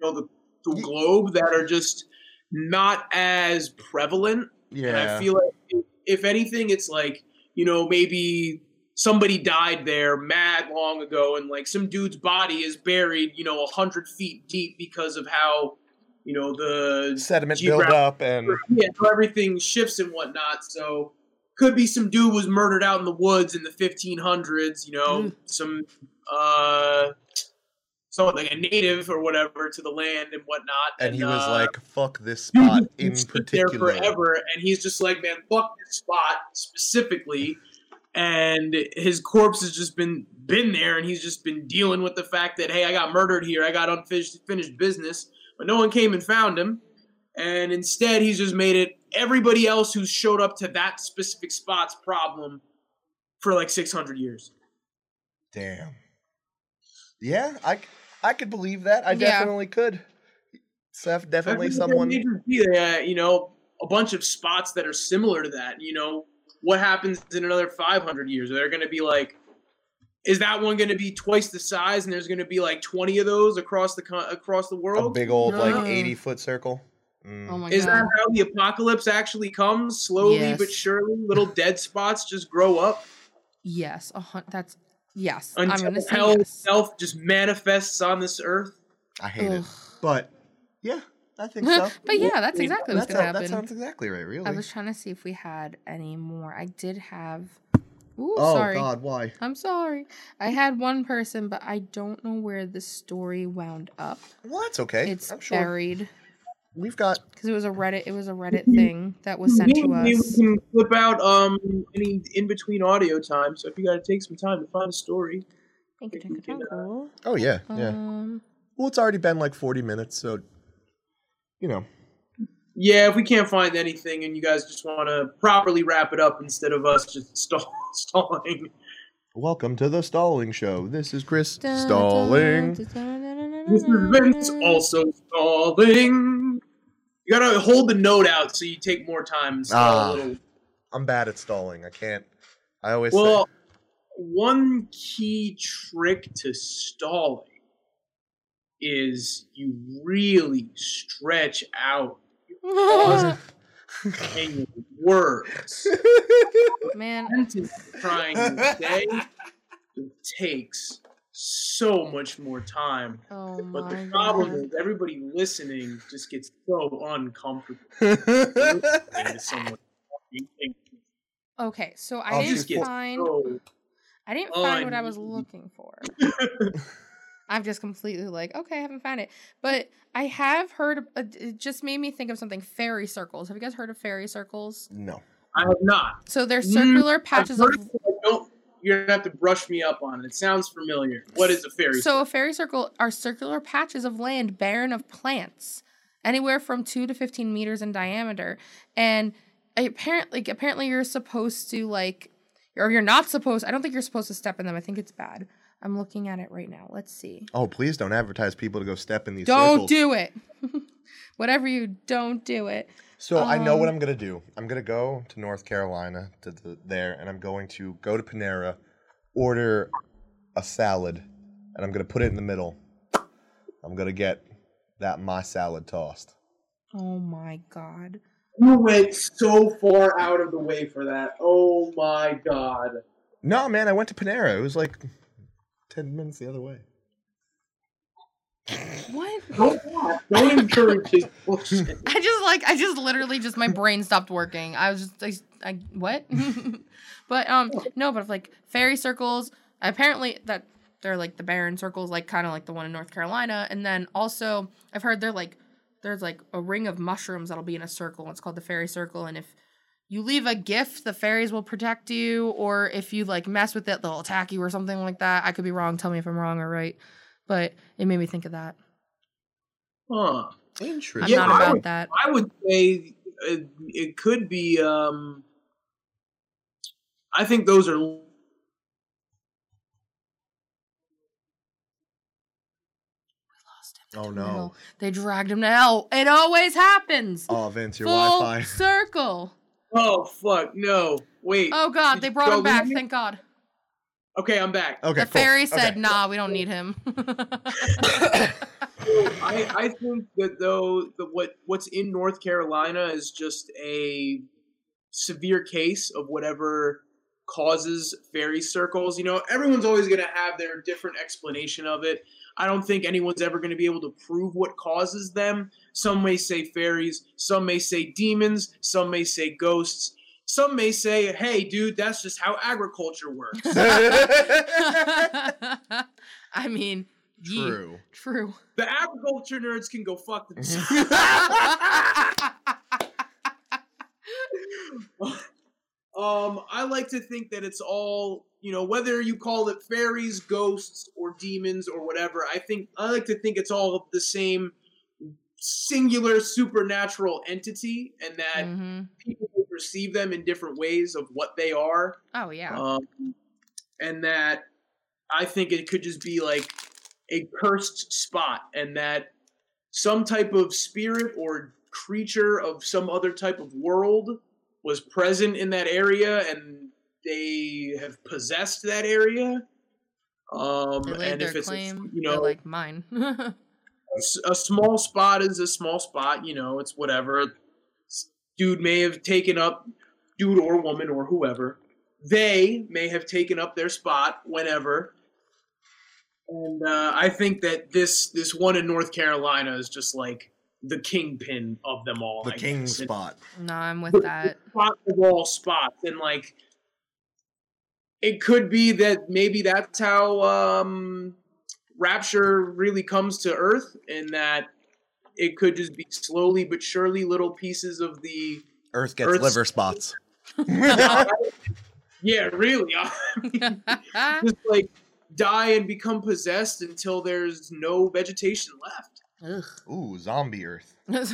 know the, the Ye- globe that are just not as prevalent. And Yeah. I feel like if, if anything, it's like you know maybe somebody died there mad long ago, and like some dude's body is buried you know a hundred feet deep because of how you know the Sediment geographic- buildup and yeah, everything shifts and whatnot. So could be some dude was murdered out in the woods in the 1500s. You know, Mm. some uh, someone like a native or whatever to the land and whatnot. and he was uh, like, "Fuck this spot has in been stuck there particular." forever, and he's just like, man, fuck this spot specifically. And his corpse has just been been there, and he's just been dealing with the fact that hey, I got murdered here, I got unfinished finished business, but no one came and found him. And instead, he's just made it everybody else who showed up to that specific spot's problem for like 600 years. Damn. Yeah, I I could believe that. I Yeah. definitely could. Seth, definitely I someone. may be, uh, you know, a bunch of spots that are similar to that. You know, what happens in another 500 years? Are there going to be like, is that one going to be twice the size, and there's going to be like 20 of those across the con- across the world. A world? big old like eighty foot circle. Mm. oh my is god. that how the apocalypse actually comes? Slowly Yes. but surely, little dead spots just grow up Yes. A hun- that's yes. I'm until hell yes. itself just manifests on this earth. I hate it, but yeah, I think so. but yeah, that's exactly what's That gonna sound- happen. that sounds exactly right. Really. I was trying to see if we had any more. I did have. Ooh, oh sorry. God, why? I'm sorry. I had one person, but I don't know where the story wound up. Well, that's okay. It's I'm sure buried we've got. because it was a Reddit. It was a Reddit thing that was sent to us. We can flip out um any in between audio time. So if you got to take some time to find a story, Thank you, think thank you, can, uh. Oh yeah, yeah. Um, Well, it's already been like forty minutes, so you know. yeah, if we can't find anything and you guys just want to properly wrap it up instead of us just stall, stalling. Welcome to the Stalling Show. This is Chris dun, dun, Stalling. This is Vince also stalling. You gotta hold the note out so you take more time and stall Ah. a little. I'm bad at stalling. I can't. I always Well, say, one key trick to stalling is you really stretch out and your words. Man, trying to say it takes so much more time. oh But the problem god. is everybody listening just gets so uncomfortable listening to someone talking. Okay, so I I'll didn't just Just get find. so I didn't find what I was looking for. I'm just completely like, okay, I haven't found it. But I have heard, of- uh, it just made me think of something fairy circles. Have you guys heard of fairy circles? no. I have not. So they're Mm, circular I've patches of. heard I don't. You're gonna have to brush me up on it. It sounds familiar. What is a fairy? Circle? So a fairy circle are circular patches of land barren of plants, anywhere from two to fifteen meters in diameter, and apparently, like, apparently you're supposed to like, or you're not supposed. I don't think you're supposed to step in them. I think it's bad. I'm looking at it right now. Let's see. Oh, please don't advertise people to go step in these Don't circles. do it. Whatever you don't do it. So I know what Um, I'm gonna do. I'm gonna go to North Carolina to the, there, and I'm going to go to Panera, order a salad, and I'm gonna put it in the middle. I'm gonna get that my salad tossed. Oh my god. You went so far out of the way for that. Oh my god. No, man, I went to Panera. It was like ten minutes the other way. What? Don't laugh. Don't encourage this bullshit. I just like I just literally just my brain stopped working. I was just I, I what? but um no, but like fairy circles. Apparently that they're like the barren circles, like kind of like the one in North Carolina. And then also I've heard they're like there's like a ring of mushrooms that'll be in a circle. It's called the fairy circle, and if you leave a gift, the fairies will protect you, or if you like mess with it, they'll attack you or something like that. I could be wrong. Tell me if I'm wrong or right. But it made me think of that. Huh. I'm Interesting. Yeah, not I about would- that. I would say it, it could be. Um, I think those are. Oh no. They dragged him to hell. It always happens. Oh, Vince, your Full Wi-Fi. circle. Oh fuck! No, wait. Oh God, Did they brought him back. Thank God. Okay, I'm back. Okay. the cool. fairy said, Okay. "Nah, we don't need him." I, I think that though the what what's in North Carolina is just a severe case of whatever causes fairy circles. You know, everyone's always going to have their different explanation of it. I don't think anyone's ever going to be able to prove what causes them. Some may say fairies, some may say demons, some may say ghosts. Some may say, "Hey, dude, that's just how agriculture works." I mean, ye- True. true. the agriculture nerds can go fuck themselves. um, I like to think that it's all you know, whether you call it fairies, ghosts, or demons, or whatever. I think I like to think it's all the same singular supernatural entity, and that Mhm. people will perceive them in different ways of what they are. Oh yeah. Um, and that I think it could just be like a cursed spot, and that some type of spirit or creature of some other type of world was present in that area, and they have possessed that area. Um, and if it's claim. you know like mine. a small spot is a small spot. You know, it's whatever. S- Dude may have taken up, dude or woman or whoever, they may have taken up their spot whenever. And uh, I think that this this one in North Carolina is just like the kingpin of them all. The I king guess. It's spot. no, I'm with the- that. the spot of all spots, and like it could be that maybe that's how um, Rapture really comes to Earth, and that it could just be slowly but surely little pieces of the Earth gets Earth's- liver spots. yeah, really, just like die and become possessed until there's no vegetation left. Ugh. Ooh, zombie Earth. well,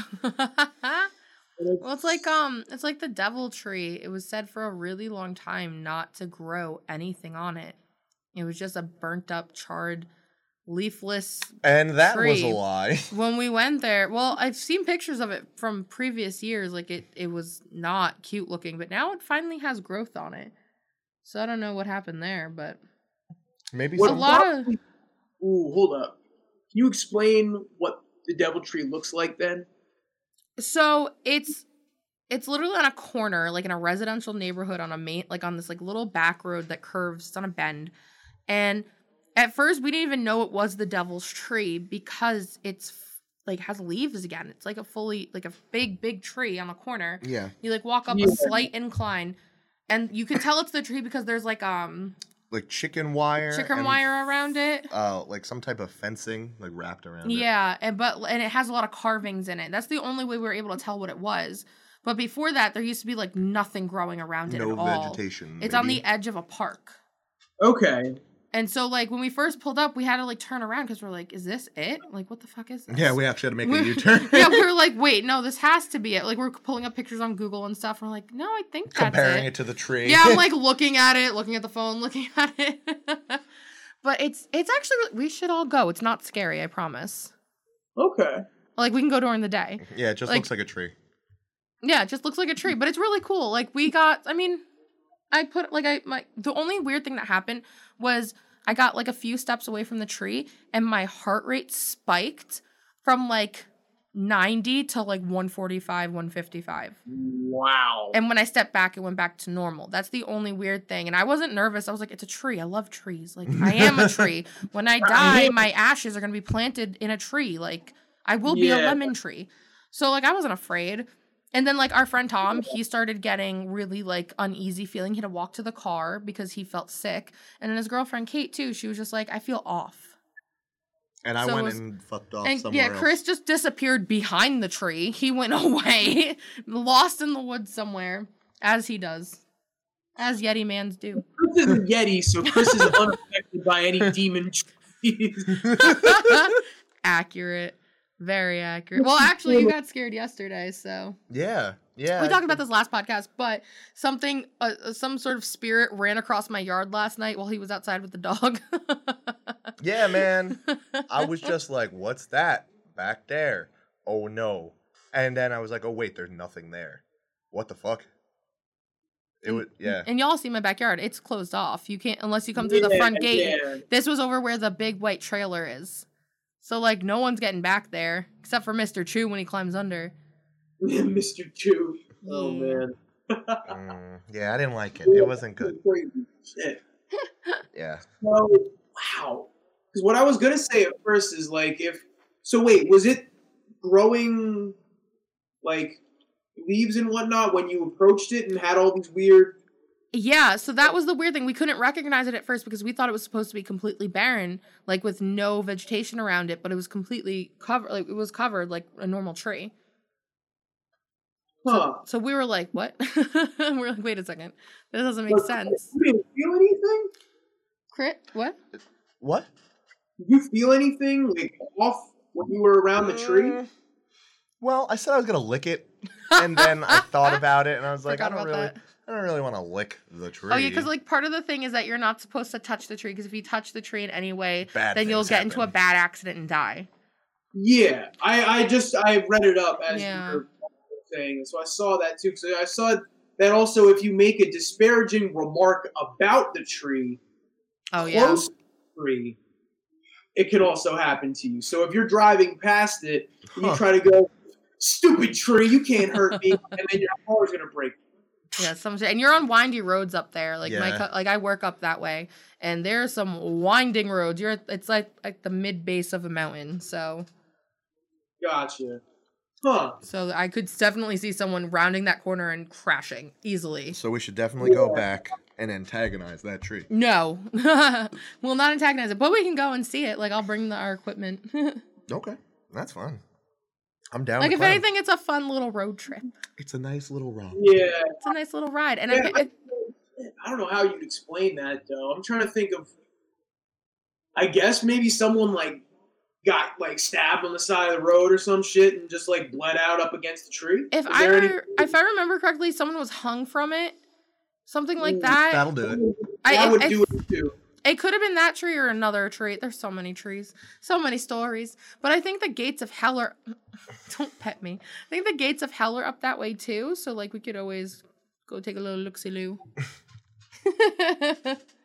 it's like um, it's like the devil tree. It was said for a really long time not to grow anything on it. It was just a burnt up, charred, leafless. And that was a lie. When we went there, well, I've seen pictures of it from previous years. Like it, it was not cute looking, but now it finally has growth on it. So I don't know what happened there, but Maybe What a lot of Ooh, hold up. Can you explain what the devil tree looks like then? So it's it's literally on a corner, like in a residential neighborhood on a main like on this like little back road that curves it's on a bend. And at first we didn't even know it was the devil's tree because it's like has leaves again. It's like a fully like a big, big tree on a corner. yeah, You like walk up Yeah. a slight incline and you can tell it's the tree because there's like um like chicken wire. chicken and, wire around it. Uh, like some type of fencing, like wrapped around it. Yeah, and but and it has a lot of carvings in it. That's the only way we were able to tell what it was. But before that, there used to be like nothing growing around it No at all. vegetation. It's on the edge of a park. Okay. And so like when we first pulled up, we had to like turn around because we're like, is this it? Like what the fuck is this? Yeah, we actually had to make a We're- U-turn. yeah, we were like, wait, no, this has to be it. Like we're pulling up pictures on Google and stuff. And we're like, no, I think that's comparing it. it to the tree. yeah, I'm like looking at it, looking at the phone, looking at it. but it's it's actually we should all go. It's not scary, I promise. Okay. Like we can go during the day. yeah, it just like- looks like a tree. Yeah, it just looks like a tree, but it's really cool. Like we got, I mean, I put like I my the only weird thing that happened was I got like a few steps away from the tree and my heart rate spiked from like 90 to like 145, 155. Wow. And when I stepped back, it went back to normal. That's the only weird thing. And I wasn't nervous. I was like, it's a tree. I love trees. Like, I am a tree. When I die, my ashes are going to be planted in a tree. Like, I will be a lemon tree. So, like, I wasn't afraid. And then, like, our friend Tom, he started getting really, like, uneasy feeling. He had to walk to the car because he felt sick. And then his girlfriend, Kate, too, she was just like, I feel off. And I So went was- and fucked off And somewhere yeah, else. Chris just disappeared behind the tree. He went away, lost in the woods somewhere, as he does, as Yeti mans do. Chris is a Yeti, so Chris is unaffected by any demon trees. accurate, very accurate. Well, actually, you got scared yesterday, so yeah, yeah. we talked about this last podcast. But something, uh, uh, some sort of spirit ran across my yard last night while he was outside with the dog. Yeah, man. I was just like, "What's that back there?" Oh no! And then I was like, "Oh wait, there's nothing there. What the fuck?" It would, yeah. and y'all see my backyard; it's closed off. You can't unless you come through the front gate. yeah. This was over where the big white trailer is. So like no one's getting back there except for Mr. Chu when he climbs under. Mr. Chew. Oh man. Mm, yeah, I didn't like it. It wasn't good. Yeah. So, wow. Because what I was gonna say at first is like, if so, wait, was it growing like leaves and whatnot when you approached it and had all these weird? Yeah, so that was the weird thing. We couldn't recognize it at first because we thought it was supposed to be completely barren, like with no vegetation around it, but it was completely covered like it was covered like a normal tree. Huh? So we were like, what? we were like, wait a second. this doesn't make sense. You didn't feel anything? Crit? What? What? Did you feel anything like off when you were around the tree? Mm, Well, I said I was gonna lick it, and then I thought about it, and I was like, I don't really, that. I don't really want to lick the tree. Oh yeah, because like part of the thing is that you're not supposed to touch the tree because if you touch the tree in any way, Bad then you'll things get into a bad accident and die. Yeah, I, I just I read it up as Yeah. you were saying, so I saw that too. So I saw that also if you make a disparaging remark about the tree, Oh yeah. to the tree, it can also happen to you. So if you're driving past it and you try to go, "Stupid tree, you can't hurt me," and then your car's gonna break. Yeah, some and you're on windy roads up there. Like my co- like I work up that way, and there's some winding roads. You're it's like like the mid base of a mountain. So Gotcha. Huh. so I could definitely see someone rounding that corner and crashing easily. So we should definitely go back and antagonize that tree. No, we'll not antagonize it, but we can go and see it. Like I'll bring the, our equipment. Okay, that's fun. I'm down. Like if to climb. anything, it's a fun little road trip. it's a nice little ride. Yeah. It's a nice little ride, and Yeah, I, it, I don't know how you'd explain that though. I'm trying to think of. I guess maybe someone like got like stabbed on the side of the road or some shit and just like bled out up against the tree. if I there any- if I remember correctly, someone was hung from it, something like that. That'll do it. I- that I- would I do it too. It could have been that tree or another tree. There's so many trees, so many stories. But I think the gates of hell are. Don't pet me. I think the gates of hell are up that way too. So like we could always go take a little look see loo.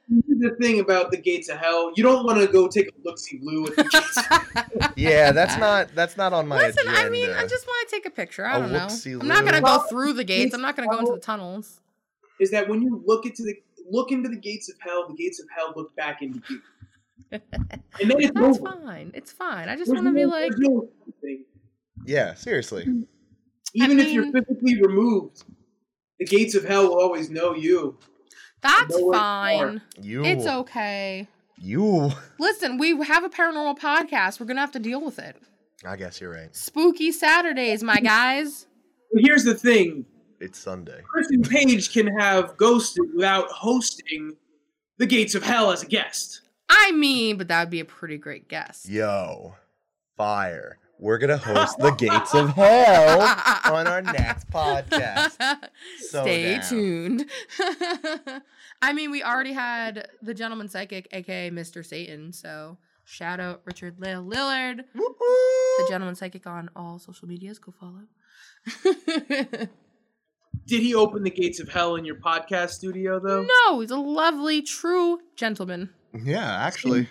The thing about the gates of hell. You don't want to go take a look see blue at the gates. Yeah, that's not that's not on my Listen, agenda. I mean, I just want to take a picture. I a don't know. I'm not gonna go through the gates. I'm not gonna go into the tunnels. is that when you look into the look into the gates of hell, the gates of hell look back into you, and then it's That's over. fine. It's fine. I just want to be like, no yeah, seriously. Even if you're physically removed, the gates of hell will always know you. that's know where you are. fine. You, It's okay. you. Listen, we have a paranormal podcast. We're gonna have to deal with it. I guess you're right. Spooky Saturdays, my guys. Here's the thing: It's Sunday. Kristen Page can have ghosted without hosting the gates of hell as a guest. I mean, but that would be a pretty great guest. Yo, fire. We're gonna host the gates of hell on our next podcast. So Stay down. tuned. I mean, we already had the gentleman psychic, aka Mr. Satan. So shout out Richard Lil Lillard, the Woo-hoo. gentleman psychic on all social medias. Go follow. Did he open the gates of hell in your podcast studio, though? no, he's a lovely, true gentleman. Yeah, actually.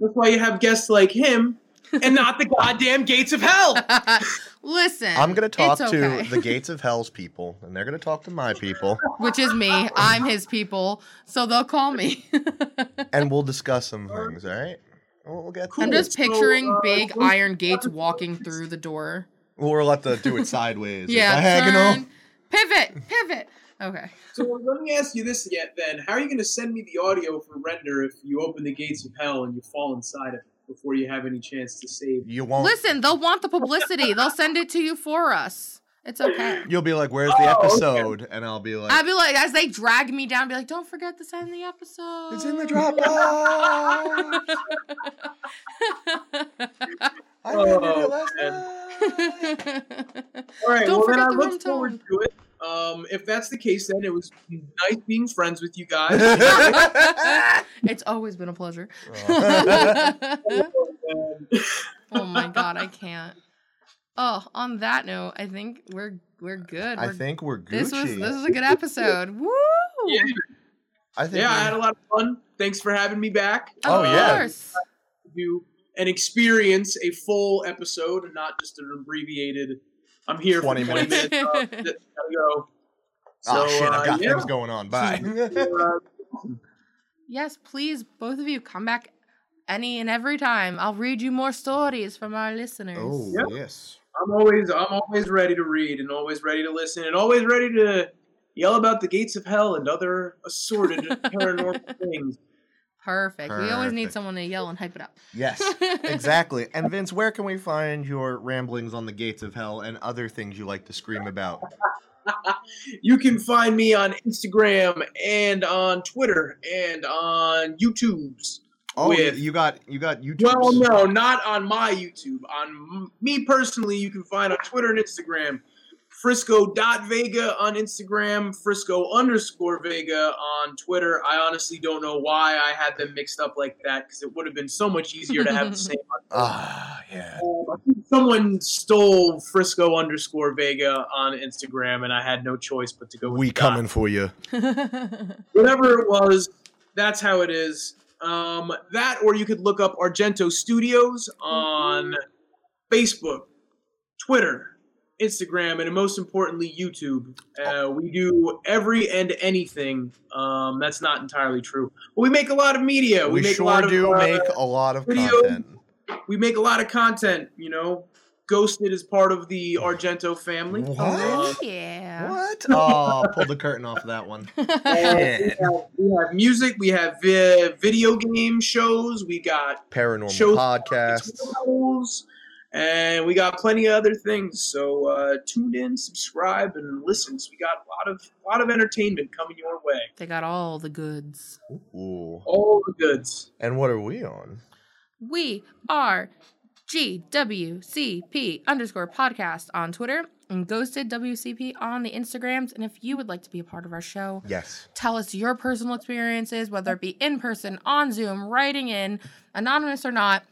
That's why you have guests like him and not the goddamn gates of hell. Listen, I'm gonna talk it's to the gates of hell's people, and they're gonna talk to my people, which is me. I'm his people, so they'll call me. and we'll discuss some things. All right, we'll, we'll get. I'm just it. So, picturing uh, big who's- iron gates walking through the door. We'll let the do it sideways. Yeah, diagonal. turn, pivot, pivot. Okay. So let me ask you this yet then. How are you going to send me the audio for render if you open the gates of hell and you fall inside of it before you have any chance to save? You won't. Listen, they'll want the publicity. They'll send it to you for us. It's okay. You'll be like, "Where's the Oh, okay. episode?" And I'll be like, "I'll be like, as they drag me down, be like, don't forget to send the episode. "It's in the Dropbox." I Oh, it last night. All right, Don't well then forget I look room forward tone. to it. Um, if that's the case, then it was nice being friends with you guys. it's always been a pleasure. Oh my god, I can't. Oh, on that note, I think we're we're good. I We're- think we're Gucci. this was this is a good episode. Woo! yeah, I think. yeah, I we're- had a lot of fun. Thanks for having me back. Of Oh, yeah. course. do and experience a full episode and not just an abbreviated. I'm here 20 for 20 minutes. minutes. uh, gotta go. oh shit! I've uh, got yeah. things going on. Bye. Uh, Yes, please, both of you come back any and every time. I'll read you more stories from our listeners. oh Yep. yes. I'm always I'm always ready to read and always ready to listen and always ready to yell about the gates of hell and other assorted paranormal things. Perfect. We always need someone to yell and hype it up. Yes. Exactly. And Vince, where can we find your ramblings on the gates of hell and other things you like to scream about? You can find me on Instagram and on Twitter and on YouTube's. Oh, With- you got you got YouTube. Well, no, not on my YouTube. On me personally, you can find on Twitter and Instagram, Frisco.Vega on Instagram, Frisco underscore Vega on Twitter. I honestly don't know why I had them mixed up like that because it would have been so much easier to have the same. Ah, yeah. Um, someone stole Frisco underscore Vega on Instagram, and I had no choice but to go with We the dot coming for you. whatever it was, that's how it is. Um, that, or you could look up Argento Studios on Facebook, Twitter, Instagram, and most importantly, YouTube. Uh, we do every and anything. Um, that's not entirely true, but we make a lot of media. We, We, make sure a lot of do uh, make a lot of video- content. we make a lot of content. You know, Ghosted is part of the Argento family. What? oh, yeah. What? Oh, pull the curtain off of that one. Uh, we, have, we have music. We have vi- video game shows. We got Paranormal Shows- podcasts. tutorials, and we got plenty of other things. So uh, tune in, subscribe, and listen. So we got a lot of lot of entertainment coming your way. they got all the goods. Ooh. All the goods. And what are we on? We are GWCP underscore podcast on Twitter and Ghosted WCP on the Instagrams. And if you would like to be a part of our show, Yes. tell us your personal experiences, whether it be in person, on Zoom, writing in, anonymous or not.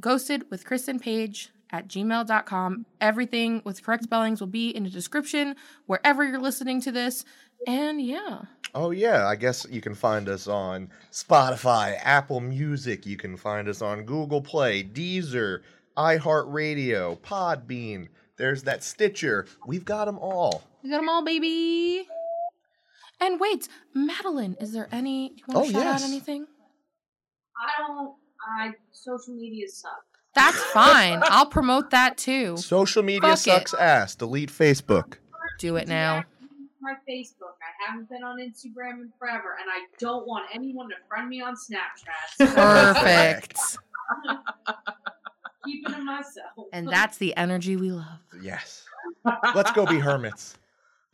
Ghosted with Kristen Page at gmail.com. Everything with correct spellings will be in the description wherever you're listening to this. And yeah. Oh yeah, I guess you can find us on Spotify, Apple Music. You can find us on Google Play, Deezer, iHeartRadio, Podbean. There's that Stitcher. We've got them all. We got them all, baby. And wait, Madeline, is there any? Do you want Oh, to shout yes. out anything? I don't. I social media suck. That's fine. I'll promote that too. Social media Fuck it. sucks ass. Delete Facebook. Do it now. My Facebook. I haven't been on Instagram in forever, and I don't want anyone to friend me on Snapchat. Perfect. Keep it to myself. And that's the energy we love. Yes. Let's go be hermits.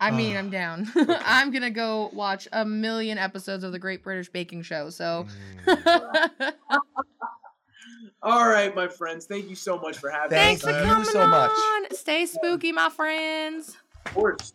I mean, Ah, I'm down. I'm gonna go watch a million episodes of the Great British Baking Show. So, Mm. All right, my friends. Thank you so much for having Thank thanks us. for you coming so much. on. Stay spooky, my friends. Of course.